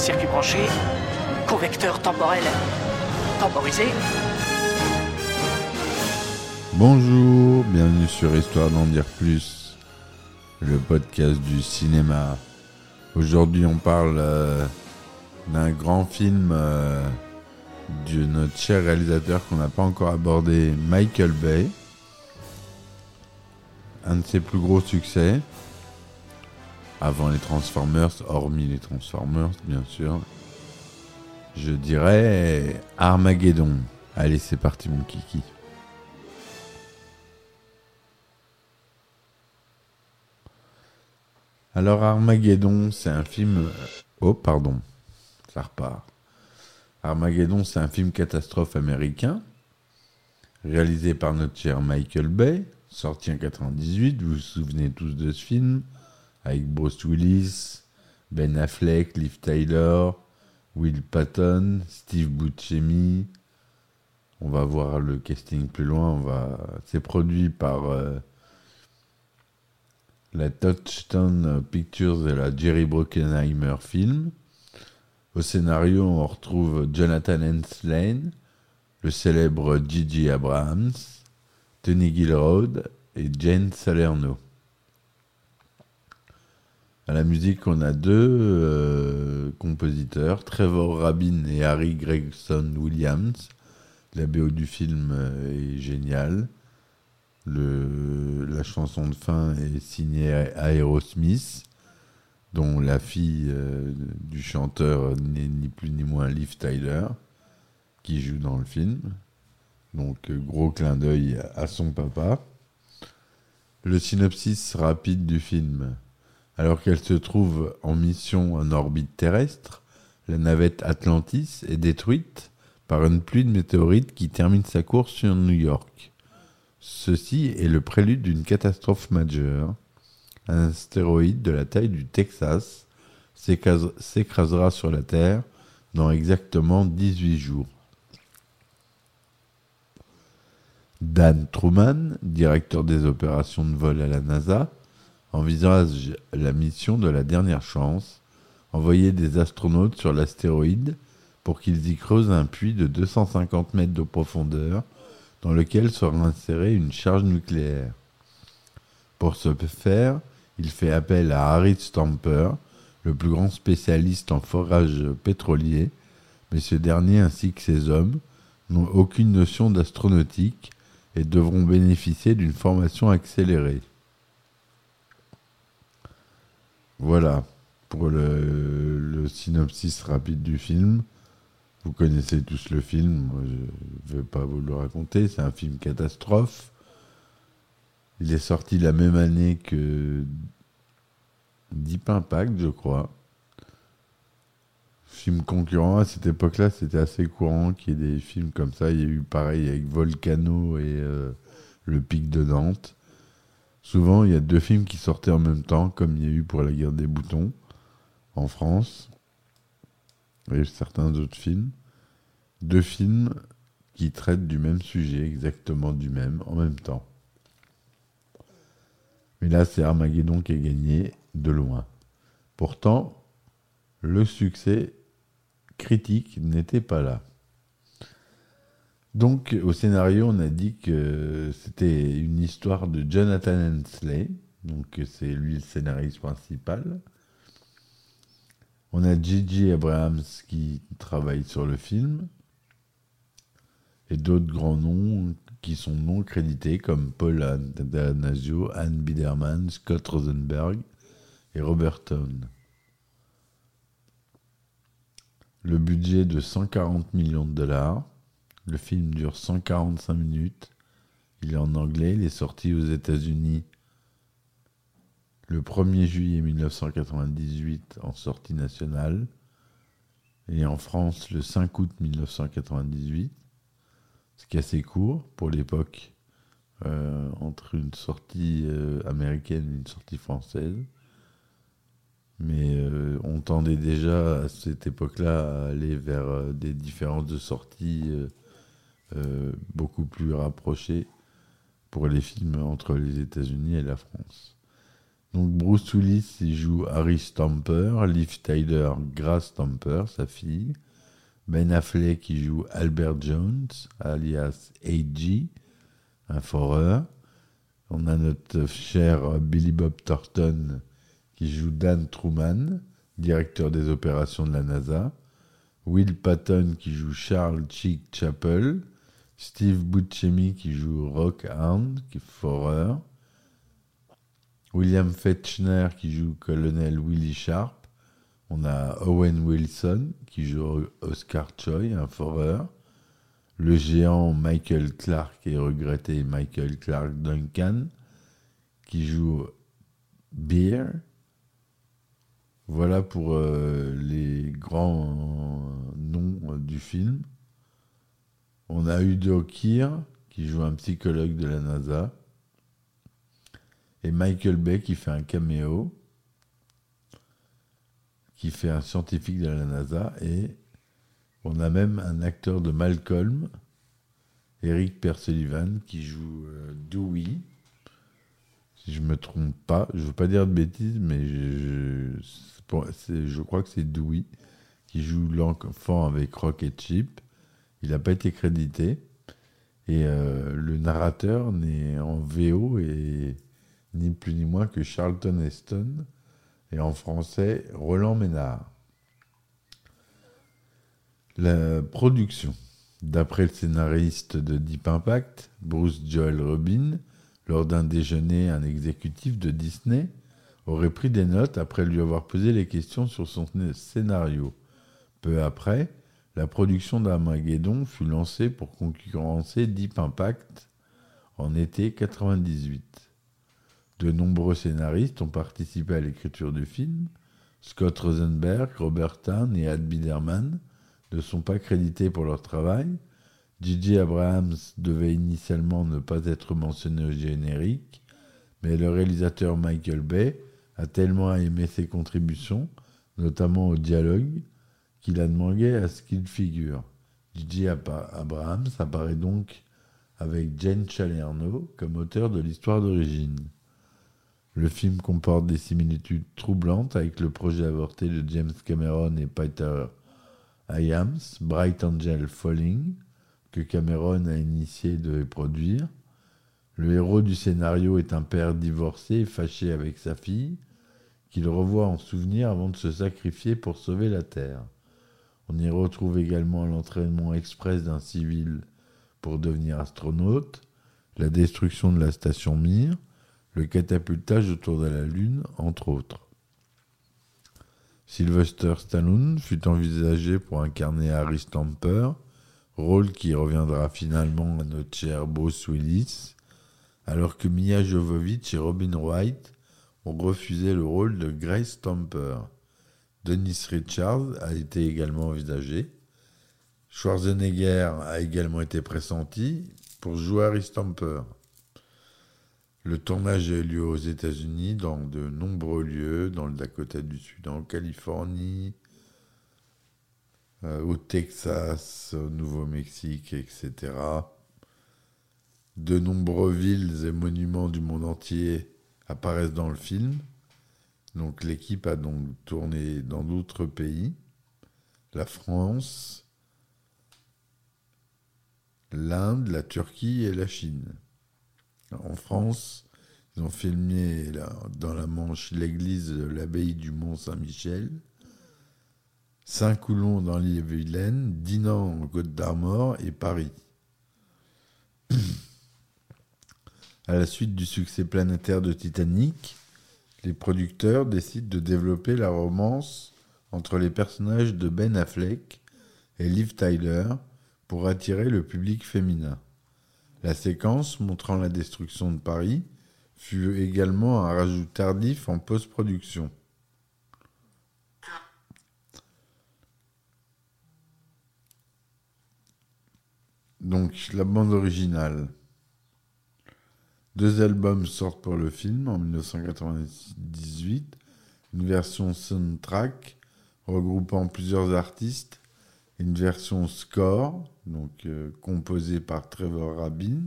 circuit branché, convecteur temporel temporisé. Bonjour, bienvenue sur Histoire d'en dire plus, le podcast du cinéma. Aujourd'hui, on parle euh, d'un grand film euh, de notre cher réalisateur qu'on n'a pas encore abordé, Michael Bay. Un de ses plus gros succès, avant les Transformers, hormis les Transformers, bien sûr. Je dirais Armageddon. Allez, c'est parti, mon kiki. Alors Armageddon, c'est un film... Oh, pardon, ça repart. Armageddon, c'est un film catastrophe américain, réalisé par notre cher Michael Bay, sorti en 98, vous vous souvenez tous de ce film, avec Bruce Willis, Ben Affleck, Liv Tyler, Will Patton, Steve Buscemi. On va voir le casting plus loin. C'est produit par euh, la Touchstone Pictures et la Jerry Bruckheimer Film. Au scénario, on retrouve Jonathan Henslane, le célèbre Gigi Abrams, Tony Gilroyd et Jane Salerno. À la musique, on a deux euh, compositeurs, Trevor Rabin et Harry Gregson Williams. La BO du film euh, est géniale. Le, la chanson de fin est signée Aerosmith, dont la fille euh, du chanteur n'est ni plus ni moins Liv Tyler, qui joue dans le film. Donc, gros clin d'œil à son papa. Le synopsis rapide du film. Alors qu'elle se trouve en mission en orbite terrestre, la navette Atlantis est détruite par une pluie de météorites qui termine sa course sur New York. Ceci est le prélude d'une catastrophe majeure. Un astéroïde de la taille du Texas s'écrasera sur la Terre dans exactement 18 jours. Dan Truman, directeur des opérations de vol à la NASA, envisage la mission de la dernière chance, envoyer des astronautes sur l'astéroïde pour qu'ils y creusent un puits de 250 mètres de profondeur dans lequel sera insérée une charge nucléaire. Pour ce faire, il fait appel à Harry Stamper, le plus grand spécialiste en forage pétrolier, mais ce dernier ainsi que ses hommes n'ont aucune notion d'astronautique et devront bénéficier d'une formation accélérée. Voilà pour le, synopsis rapide du film. Vous connaissez tous le film, je ne vais pas vous le raconter, c'est un film catastrophe. Il est sorti la même année que Deep Impact, je crois. Film concurrent, à cette époque-là, c'était assez courant qu'il y ait des films comme ça. Il y a eu pareil avec Volcano et euh, Le Pic de Nantes. Souvent, il y a deux films qui sortaient en même temps, comme il y a eu pour La guerre des boutons en France et certains autres films. Deux films qui traitent du même sujet, exactement du même, en même temps. Mais là, c'est Armageddon qui a gagné de loin. Pourtant, le succès critique n'était pas là. Donc, au scénario, on a dit que c'était une histoire de Jonathan Hensley. Donc, c'est lui le scénariste principal. On a Gigi Abrams qui travaille sur le film. Et d'autres grands noms qui sont non crédités, comme Paul Danasio, Anne Biderman, Scott Rosenberg et Roberton. Le budget de 140 millions de dollars. Le film dure 145 minutes. Il est en anglais, il est sorti aux États-Unis le 1er juillet 1998 en sortie nationale et en France le 5 août 1998, ce qui est assez court pour l'époque euh, entre une sortie euh, américaine et une sortie française. Mais on tendait déjà à cette époque-là à aller vers des différences de sortie beaucoup plus rapprochées pour les films entre les États-Unis et la France. Donc Bruce Willis, il joue Harry Stamper, Liv Tyler, Grace Stamper, sa fille. Ben Affleck, qui joue Albert Jones, alias A.G., un foreur. On a notre cher Billy Bob Thornton, qui joue Dan Truman, directeur des opérations de la NASA. Will Patton, qui joue Charles Chick Chappell. Steve Buscemi, qui joue Rock Hound, qui est foreur. William Fetchner qui joue colonel Willie Sharp. On a Owen Wilson qui joue Oscar Choi, un foreur. Le géant Michael Clark et regretté Michael Clark Duncan qui joue Beer. Voilà pour euh, les grands noms du film. On a Udo Kier qui joue un psychologue de la NASA et Michael Bay qui fait un caméo, qui fait un scientifique de la NASA, et on a même un acteur de Malcolm, Eric Persullivan, qui joue euh, Dewey. Si je me trompe pas, je veux pas dire de bêtises, mais je, crois que c'est Dewey qui joue l'enfant avec Rock et Chip. Il n'a pas été crédité. Et euh, le narrateur n'est en VO ni plus ni moins que Charlton Heston, et en français Roland Ménard. La production. D'après le scénariste de Deep Impact, Bruce Joel Robin, lors d'un déjeuner, un exécutif de Disney aurait pris des notes après lui avoir posé les questions sur son scénario. Peu après, la production d'Armageddon fut lancée pour concurrencer Deep Impact en été 98. De nombreux scénaristes ont participé à l'écriture du film. Scott Rosenberg, Robert Town et Ad Biderman ne sont pas crédités pour leur travail. J.J. Abrahams devait initialement ne pas être mentionné au générique, mais le réalisateur Michael Bay a tellement aimé ses contributions, notamment au dialogue, qu'il a demandé à ce qu'il figure. J.J. Abrahams apparaît donc avec Jane Chalerno comme auteur de l'histoire d'origine. Le film comporte des similitudes troublantes avec le projet avorté de James Cameron et Peter Hyams, Bright Angel Falling, que Cameron a initié de produire. Le héros du scénario est un père divorcé fâché avec sa fille, qu'il revoit en souvenir avant de se sacrifier pour sauver la Terre. On y retrouve également l'entraînement express d'un civil pour devenir astronaute, la destruction de la station Mir, le catapultage autour de la Lune, entre autres. Sylvester Stallone fut envisagé pour incarner Harry Stamper, rôle qui reviendra finalement à notre cher Bruce Willis, alors que Mia Jovovich et Robin Wright ont refusé le rôle de Grace Stamper. Dennis Richards a été également envisagé. Schwarzenegger a également été pressenti pour jouer Harry Stamper. Le tournage a eu lieu aux États-Unis, dans de nombreux lieux, dans le Dakota du Sud, en Californie, au Texas, au Nouveau-Mexique, etc. De nombreuses villes et monuments du monde entier apparaissent dans le film. Donc l'équipe a donc tourné dans d'autres pays, la France, l'Inde, la Turquie et la Chine. En France, ils ont filmé dans la Manche l'église de l'abbaye du Mont-Saint-Michel, Saint-Coulon dans l'île-Vilaine, Dinan en Côte d'Armor et Paris. à la suite du succès planétaire de Titanic, les producteurs décident de développer la romance entre les personnages de Ben Affleck et Liv Tyler pour attirer le public féminin. La séquence montrant la destruction de Paris fut également un rajout tardif en post-production. Donc la bande originale. Deux albums sortent pour le film en 1998, une version soundtrack regroupant plusieurs artistes, une version score, donc euh, composée par Trevor Rabin.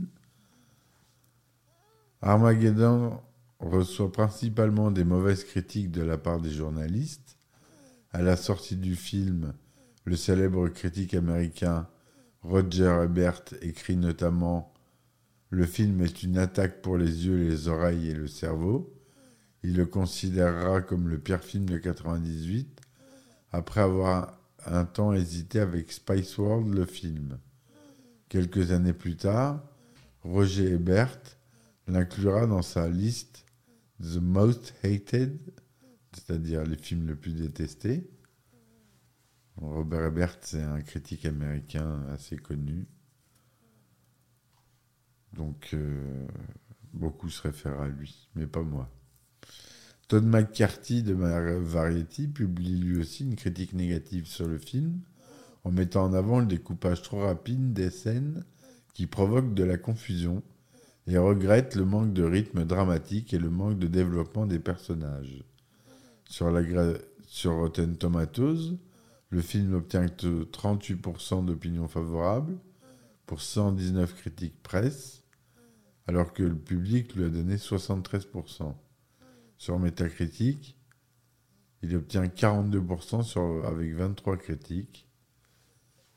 Armageddon reçoit principalement des mauvaises critiques de la part des journalistes. À la sortie du film, le célèbre critique américain Roger Ebert écrit notamment Le film est une attaque pour les yeux, les oreilles et le cerveau. Il le considérera comme le pire film de 98 après avoir un temps hésité avec Spice World, le film. Quelques années plus tard, Roger Ebert l'inclura dans sa liste The Most Hated, c'est-à-dire les films les plus détestés. Robert Ebert, c'est un critique américain assez connu. Donc, euh, beaucoup se réfèrent à lui, mais pas moi. Todd McCarthy de Variety publie lui aussi une critique négative sur le film, en mettant en avant le découpage trop rapide des scènes qui provoquent de la confusion et regrette le manque de rythme dramatique et le manque de développement des personnages. Sur Rotten Tomatoes, le film obtient 38% d'opinions favorables pour 119 critiques presse, alors que le public lui a donné 73%. Sur Metacritic, il obtient 42% sur, avec 23 critiques.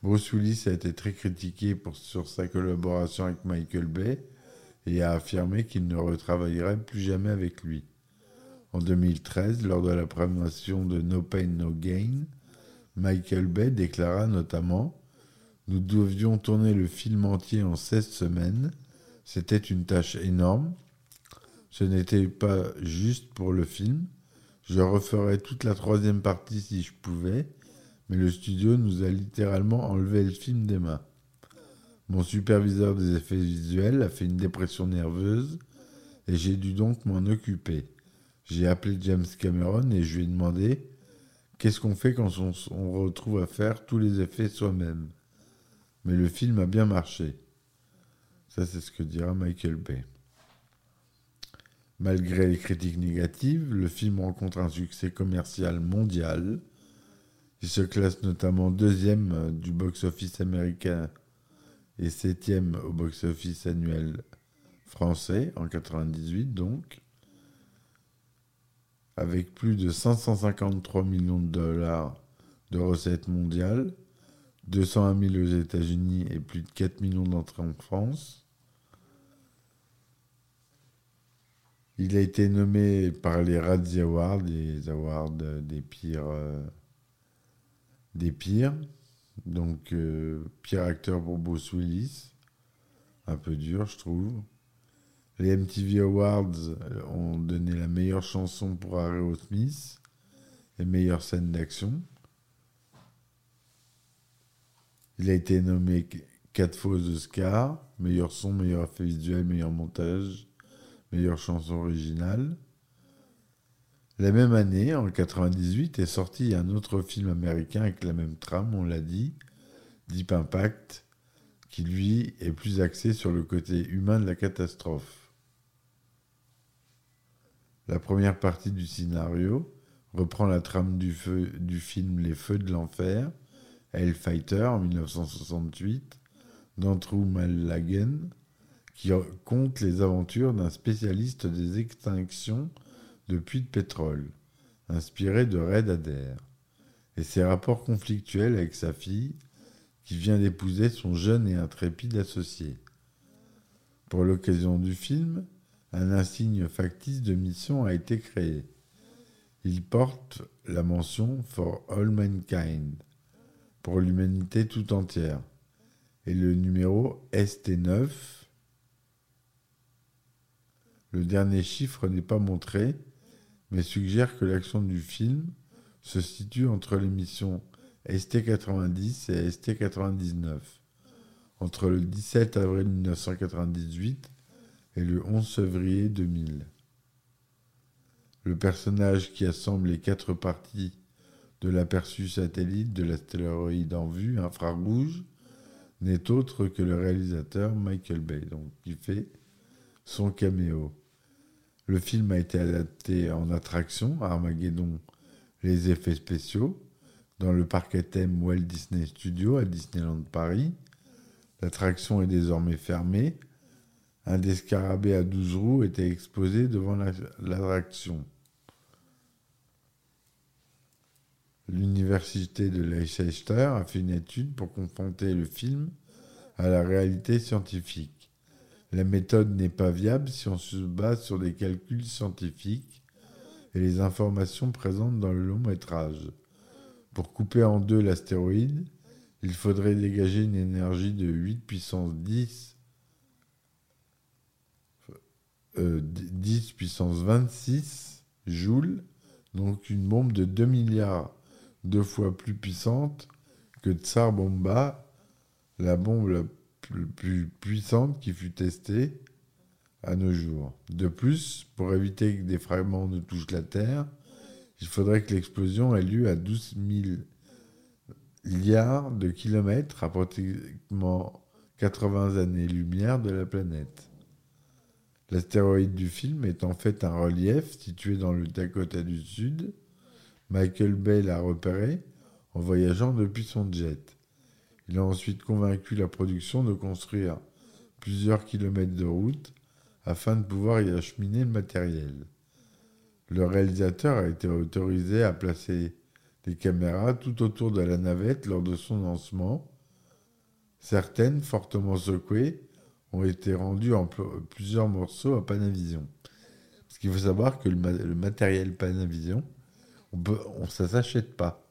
Bruce Willis a été très critiqué pour, sur sa collaboration avec Michael Bay et a affirmé qu'il ne retravaillerait plus jamais avec lui. En 2013, lors de la promotion de No Pain No Gain, Michael Bay déclara notamment Nous devions tourner le film entier en 16 semaines. C'était une tâche énorme. Ce n'était pas juste pour le film. Je referais toute la troisième partie si je pouvais, mais le studio nous a littéralement enlevé le film des mains. Mon superviseur des effets visuels a fait une dépression nerveuse et j'ai dû donc m'en occuper. J'ai appelé James Cameron et je lui ai demandé qu'est-ce qu'on fait quand on, retrouve à faire tous les effets soi-même? Mais le film a bien marché. Ça, c'est ce que dira Michael Bay. Malgré les critiques négatives, le film rencontre un succès commercial mondial. Il se classe notamment deuxième euh, du box-office américain et septième au box-office annuel français en 98 donc, avec plus de 553 millions de dollars de recettes mondiales, 201 000 aux États-Unis et plus de 4 millions d'entrées en France. Il a été nommé par les Razzie Awards, les awards des pires, euh, des pires. Donc, euh, pire acteur pour Bruce Willis. Un peu dur, je trouve. Les MTV Awards euh, ont donné la meilleure chanson pour Aerosmith et meilleure scène d'action. Il a été nommé quatre fois aux Oscars meilleur son, meilleur effet visuel, meilleur montage, meilleure chanson originale. La même année, en 98, est sorti un autre film américain avec la même trame, on l'a dit, Deep Impact, qui lui est plus axé sur le côté humain de la catastrophe. La première partie du scénario reprend la trame du, film Les Feux de l'Enfer, Hellfighter en 1968, d'Andrew Malagan, qui compte les aventures d'un spécialiste des extinctions de puits de pétrole, inspiré de Red Adair, et ses rapports conflictuels avec sa fille, qui vient d'épouser son jeune et intrépide associé. Pour l'occasion du film, un insigne factice de mission a été créé. Il porte la mention For All Mankind, pour l'humanité tout entière, et le numéro ST9. Le dernier chiffre n'est pas montré, mais suggère que l'action du film se situe entre les missions ST-90 et ST-99, entre le 17 avril 1998 le 11 février 2000. Le personnage qui assemble les quatre parties de l'aperçu satellite de l'astéroïde en vue infrarouge n'est autre que le réalisateur Michael Bay, qui fait son caméo. Le film a été adapté en attraction à Armageddon, les effets spéciaux, dans le parc à thème Walt Disney Studio à Disneyland Paris. L'attraction est désormais fermée. Un des scarabées à 12 roues était exposé devant l'attraction. L'université de Leicester a fait une étude pour confronter le film à la réalité scientifique. La méthode n'est pas viable si on se base sur des calculs scientifiques et les informations présentes dans le long métrage. Pour couper en deux l'astéroïde, il faudrait dégager une énergie de 8 puissance 10, 10 euh, puissance 26 joules, donc une bombe de 2 milliards deux fois plus puissante que Tsar Bomba, la bombe la plus puissante qui fut testée à nos jours. De plus, pour éviter que des fragments ne touchent la Terre, il faudrait que l'explosion ait lieu à 12 000 milliards de kilomètres, à pratiquement 80 années-lumière de la planète. L'astéroïde du film est en fait un relief situé dans le Dakota du Sud, Michael Bay l'a repéré en voyageant depuis son jet. Il a ensuite convaincu la production de construire plusieurs kilomètres de route afin de pouvoir y acheminer le matériel. Le réalisateur a été autorisé à placer des caméras tout autour de la navette lors de son lancement. Certaines, fortement secouées, ont été rendues en plusieurs morceaux à Panavision. Parce qu'il faut savoir que le, matériel Panavision on peut, on, ça s'achète pas.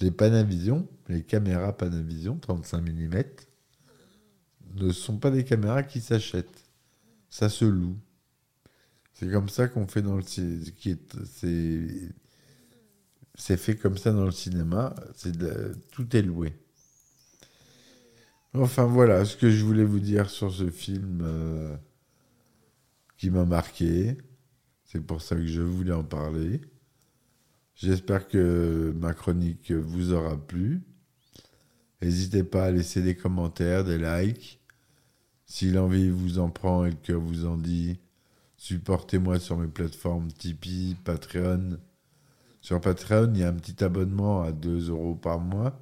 Les Panavision, les caméras Panavision 35 mm, ne sont pas des caméras qui s'achètent. Ça se loue. C'est comme ça qu'on fait dans le cinéma. C'est fait comme ça dans le cinéma. Tout est loué. Enfin voilà ce que je voulais vous dire sur ce film euh, qui m'a marqué. C'est pour ça que je voulais en parler. J'espère que ma chronique vous aura plu. N'hésitez pas à laisser des commentaires, des likes. Si l'envie vous en prend et cœur vous en dit, supportez-moi sur mes plateformes Tipeee, Patreon. Sur Patreon, il y a un petit abonnement à 2 euros par mois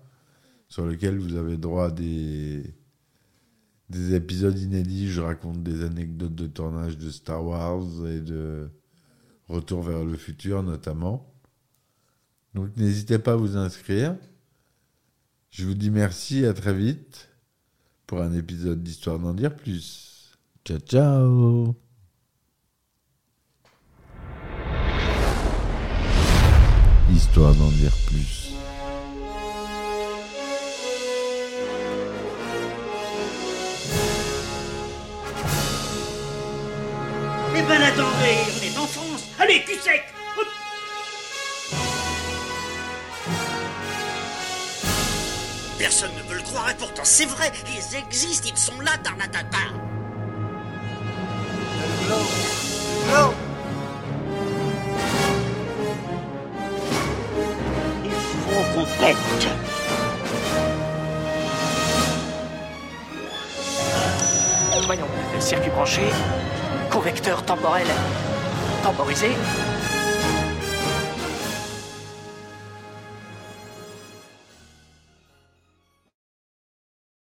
sur lequel vous avez droit à des, des épisodes inédits. Je raconte des anecdotes de tournage de Star Wars et de Retour vers le futur notamment. Donc n'hésitez pas à vous inscrire. Je vous dis merci, à très vite pour un épisode d'Histoire d'en dire plus. Ciao ciao Histoire d'en dire plus. Ben attendez, on est en France Allez, cul sec Personne ne veut le croire et pourtant c'est vrai, ils existent, ils sont là, Tarnatata. Non Il faut qu'on pète. Voyons, circuit branché, convecteur temporel temporisé,